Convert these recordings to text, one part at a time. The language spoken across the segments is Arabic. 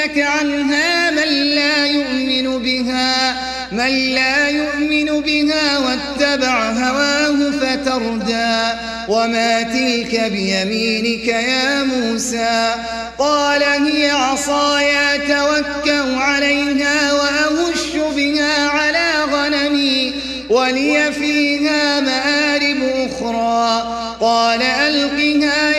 يصدنك عنها من لا يؤمن بها من لا يؤمن بها واتبع هواه فتردى. وما تلك بيمينك يا موسى؟ قال هي عصاي توكأ عليها وأهش بها على غنمي ولي فيها مآرب أخرى. قال ألقها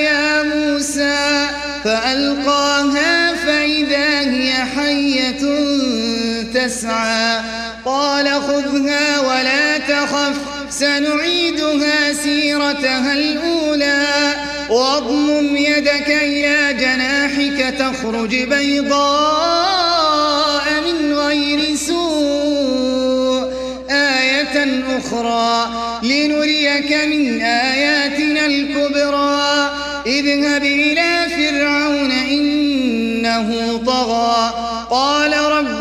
تسعى. قال خذها ولا تخف سنعيدها سيرتها الأولى. واضمم يدك إلى جناحك تخرج بيضاء من غير سوء. آية أخرى لنريك من آياتنا الكبرى. اذهب إلى فرعون إنه طغى. قال رب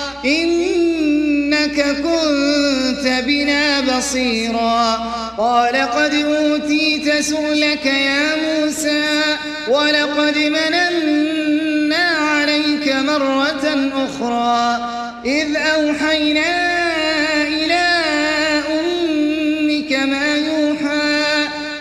إنك كنت بنا بصيرا. قال قد أوتيت سؤلك يا موسى ولقد مننا عليك مرة أخرى. إذ أوحينا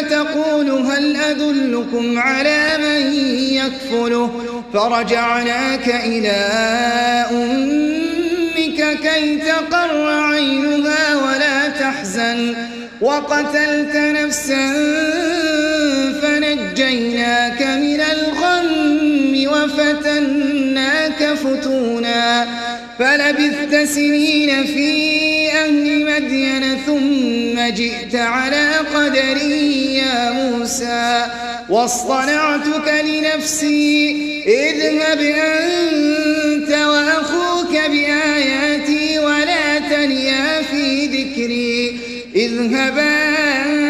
فتقول هل أدلكم على من يكفله؟ فرجعناك إلى أمك كي تقر عينها ولا تحزن. وقتلت نفسا فنجيناك من الغم. وفتناك فتونا فلبثت سنين في أهل مدين ثم جئت على قدري يا موسى واصطنعتك لنفسي اذهب أنت وأخوك بآياتي ولا ذكري اذهبا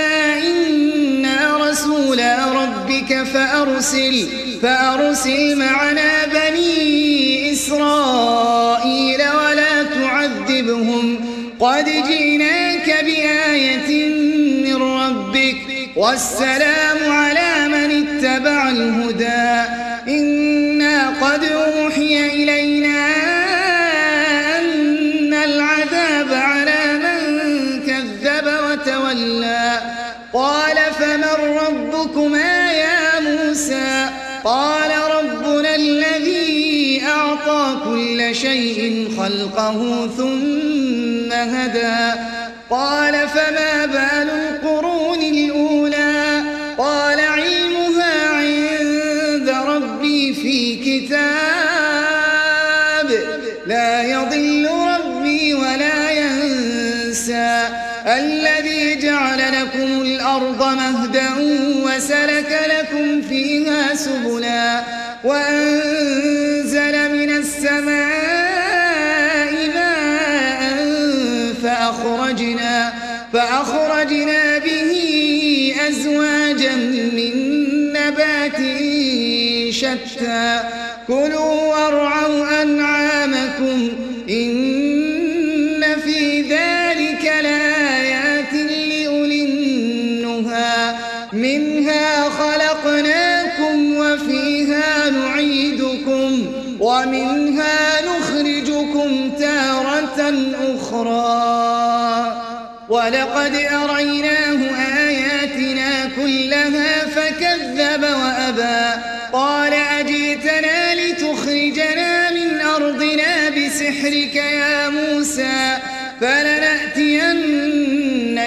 إنا رسولا ربك فأرسل فأرسل معنا بني إسرائيل ولا تعذبهم. قد جئناك بآية من ربك والسلام على من اتبع الهدى. إنا قد أوحي إلينا الذي أعطى كل شيء خلقه ثم هدى. قال فما بال القرون الأولى؟ قال علمها عند ربي في كتاب. لا يضل ربي ولا ينسى. الذي جعل لكم الأرض مهدا وسلك لكم فيها سبلا. وأنزل من السماء ماء فأخرجنا, فأخرجنا به أزواجا من نبات شتى. كلوا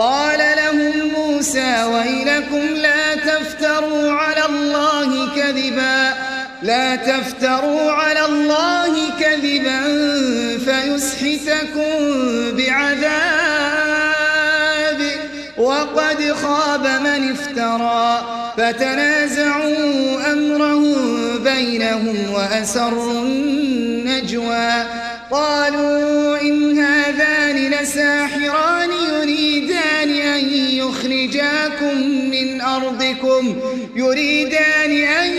قال لهم موسى ويلكم لا تفتروا على الله كذبا لا تفتروا على الله كذبا فيسحتكم بعذاب. وقد خاب من افترى فتنازعوا أمرهم بينهم وأسروا النجوى. قالوا إن هذان لساحران أرضكم يريدان أن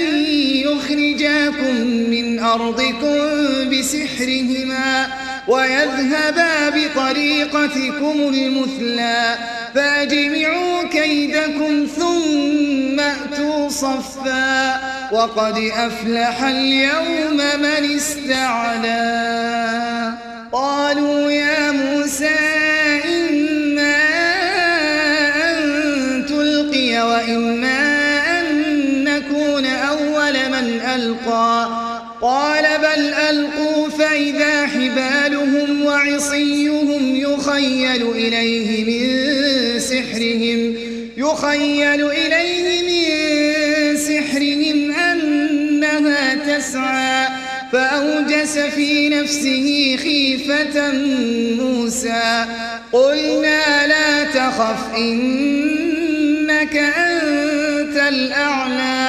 يخرجاكم من أرضكم بسحرهما ويذهبا بطريقتكم المثلى فاجمعوا كيدكم ثم أتوا صفا وقد أفلح اليوم من استعلى قالوا يا موسى ألقى. قال بل ألقوا فإذا حبالهم وعصيهم يخيل إليه من سحرهم يخيل إليه من سحرهم أنها تسعى. فأوجس في نفسه خيفة موسى. قلنا لا تخف إنك أنت الأعلى.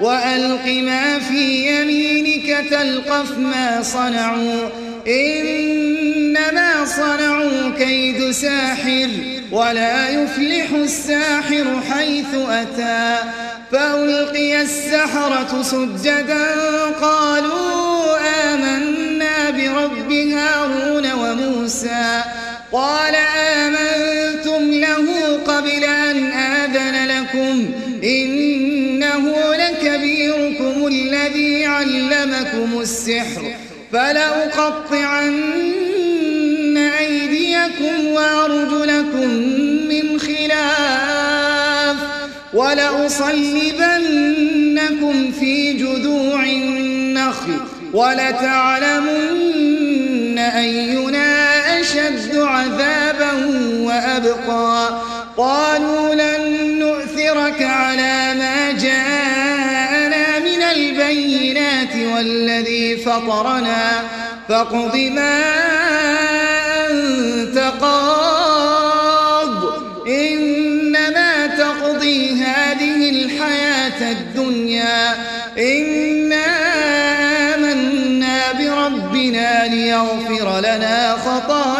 وألق ما في يمينك تلقف ما صنعوا. إنما صنعوا كيد ساحر ولا يفلح الساحر حيث أتى. فألقي السحرة سجدا قالوا آمنا برب هارون وموسى. قال آمنتم له قبل أن آذن لكم. علمكم السحر فلأقطعن أيديكم وأرجلكم من خلاف ولأصلبنكم في جذوع النخل ولتعلمن أينا أشد عذابا وأبقى قالوا لن نؤثرك على ما من والذي فطرنا فاقض ما أنت قاض. إنما تقضي هذه الحياة الدنيا. إنا آمنا بربنا ليغفر لنا خطايانا.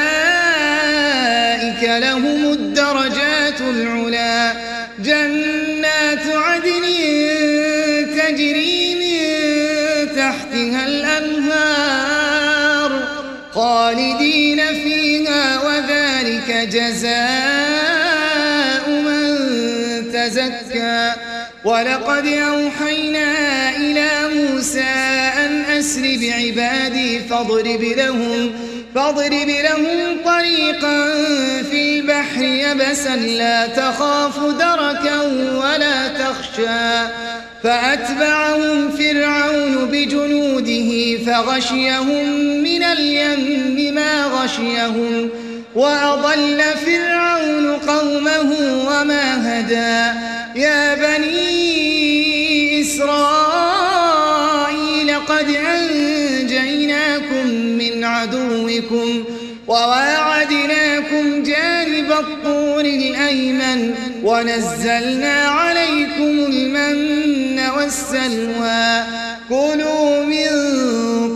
لهم الدرجات العلا. جنات عدن تجري من تحتها الأنهار خالدين فيها وذلك جزاء من تزكى. ولقد أوحينا إلى موسى أن أسر بعبادي فاضرب لهم فاضرب لهم طريقا في البحر يبسا لا تخاف دركا ولا تخشى. فأتبعهم فرعون بجنوده فغشيهم من اليم ما غشيهم. وأضل فرعون قومه وما هدى. يا بني عدوكم وواعدناكم جانب الطور الأيمن ونزلنا عليكم المن والسلوى. كلوا من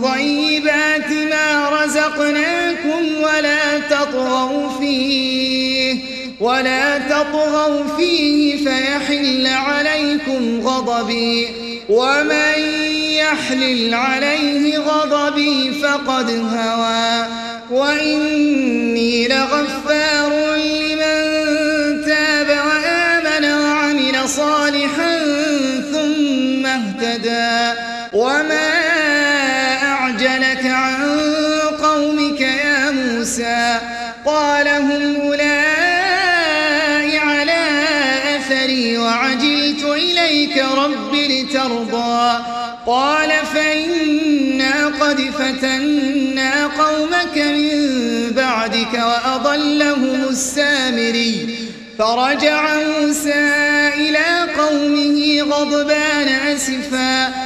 طيبات ما رزقناكم ولا تطغوا فيه ولا تطغوا فيه فيحل عليكم غضبي. ومن يحلل عليه غضبي فقد هوى وإني لغفار لمن تاب وآمن وعمل صالحا ثم اهتدى وما وأضلهم السامري. فرجع موسى إلى قومه غضبان أسفا.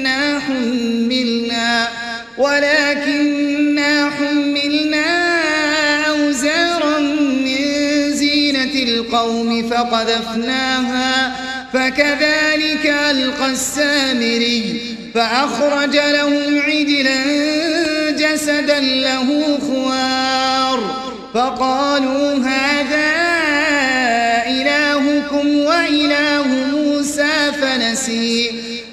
حملنا ولكننا حملنا أوزارا من زينة القوم فقذفناها فكذلك ألقى السامري فأخرج لهم عجلا جسدا له خوار. فقالوا هذا إلهكم وإله موسى فنسي.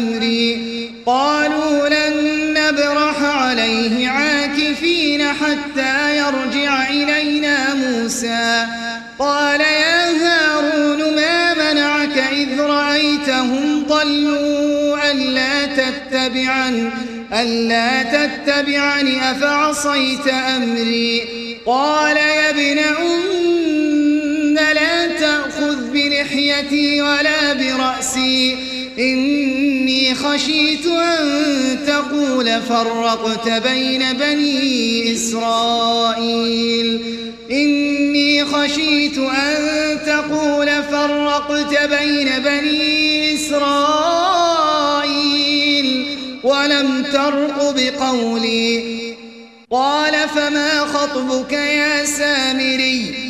أمري. قالوا لن نبرح عليه عاكفين حتى يرجع إلينا موسى. قال يا هارون ما منعك إذ رأيتهم ضلوا ألا تتبعن ألا تتبعني أفعصيت أمري. قال يا ابن أم لا تأخذ بلحيتي ولا برأسي. إني خشيت أن تقول فرقت بين بني إسرائيل. إني خشيت أن تقول فرقت بين بني إسرائيل. ولم ترق بقولي. قال فما خطبك يا سامري؟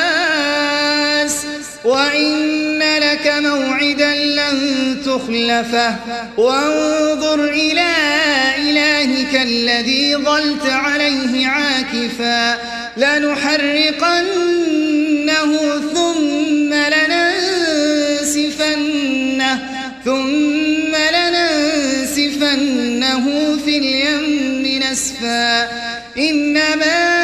وإن لك موعدا لن تخلفه وانظر إلى إلهك الذي ظلت عليه عاكفا لنحرقنه ثم لننسفنه ثم لننسفنه في اليم نسفا إنما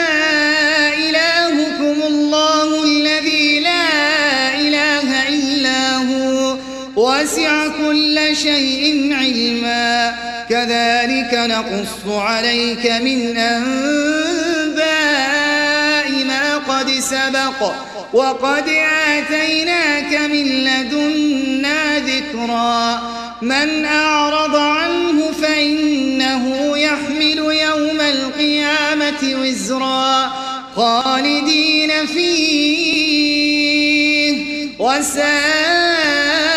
وسع كل شيء علما. كذلك نقص عليك من أنباء ما قد سبق. وقد آتيناك من لدنا ذكرا. من أعرض عنه فإنه يحمل يوم القيامة وزرا. خالدين فيه. وساء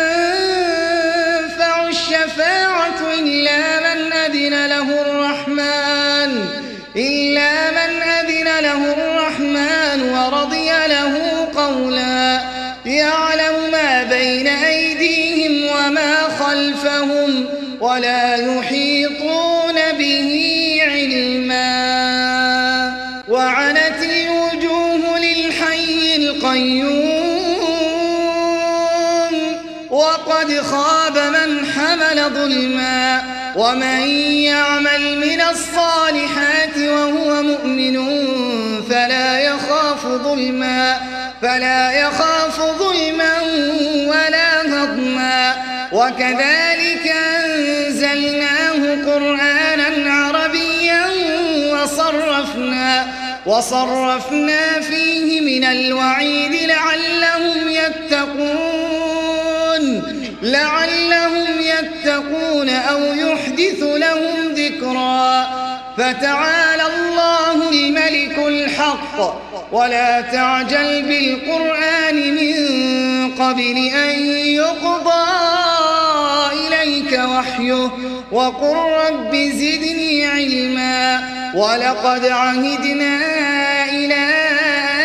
ولا يحيطون به علما. وعنت الوجوه للحي القيوم. وقد خاب من حمل ظلما. ومن يعمل من الصالحات وهو مؤمن فلا يخاف ظلما. فلا يخاف ظلما وكذلك أنزلناه قرآنا عربيا وصرفنا وصرفنا فيه من الوعيد لعلهم يتقون لعلهم يتقون أو يحدث لهم ذكرا فتعالى الله الملك الحق ولا تعجل بالقرآن من قبل أن يقضى إليك وحيه وقل رب زدني علما ولقد عهدنا إلى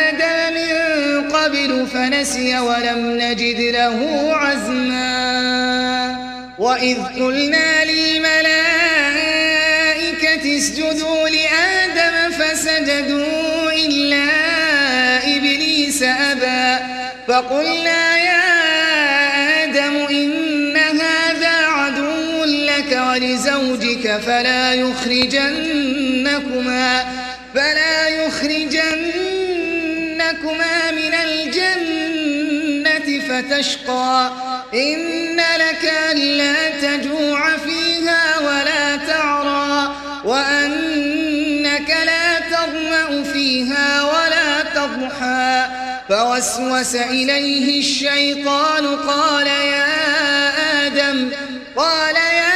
آدم من قبل فنسي ولم نجد له عزما وإذ قلنا للملائكة اسجدوا لآدم فسجدوا إلا إبليس أبى فقلنا يا فلا يخرجنكما فلا يخرجنكما من الجنة فتشقى إن لك ألا تجوع فيها ولا تعرى وأنك لا تظمأ فيها ولا تضحى فوسوس إليه الشيطان قال يا آدم قال يا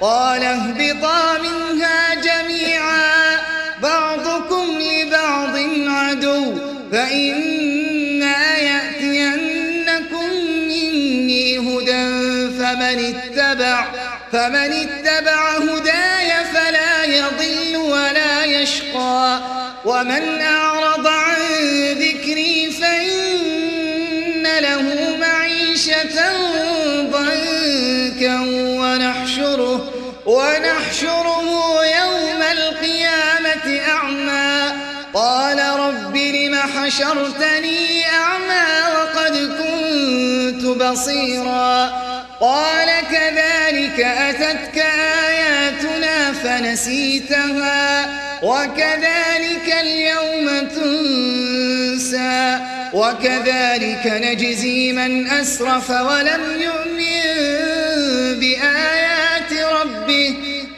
قال اهبطا منها جميعا. بعضكم لبعض عدو. فإما يأتينكم مني هدى. فمن اتبع فمن اتبع هداي فلا يضل ولا يشقى. ومن أعرض عن ذكري فإن ونحشره يوم القيامة أعمى. قال رب لم حشرتني أعمى وقد كنت بصيرا. قال كذلك أتتك آياتنا فنسيتها وكذلك اليوم تنسى وكذلك نجزي من أسرف ولم يؤمن بآيات ربه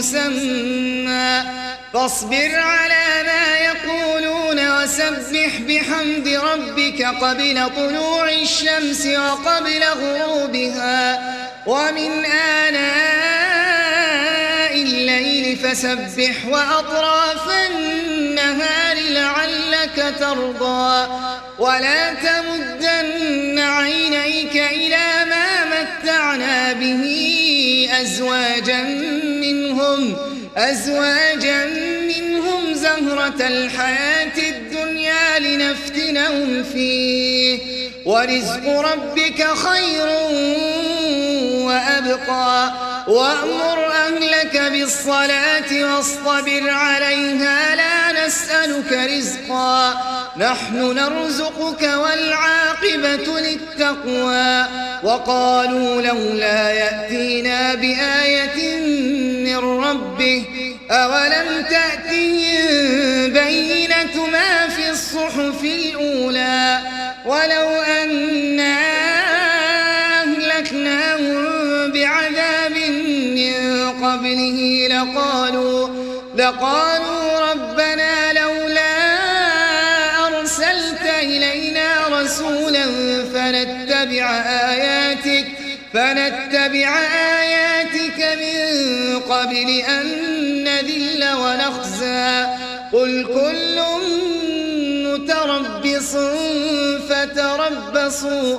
مسمى. فاصبر على ما يقولون وسبح بحمد ربك قبل طلوع الشمس وقبل غروبها. ومن آناء الليل فسبح وأطراف النهار لعلك ترضى. ولا تمدن عينيك إلى ما متعنا به أزواجا منهم أزواجا منهم زهرة الحياة الدنيا لنفتنهم فيه. ورزق ربك خير وأبقى. وأمر أهلك بالصلاة واصطبر عليها لا نسألك رزقا. نحن نرزقك والعاقبة للتقوى. وقالوا لولا يأتينا بآية من ربه أولم تأتهم بينة ما في الصحف الأولى؟ ولو لقالوا ربنا لولا أرسلت إلينا رسولا فنتبع آياتك فنتبع آياتك من قبل أن نذل ونخزى. قل كل متربص فتربصوا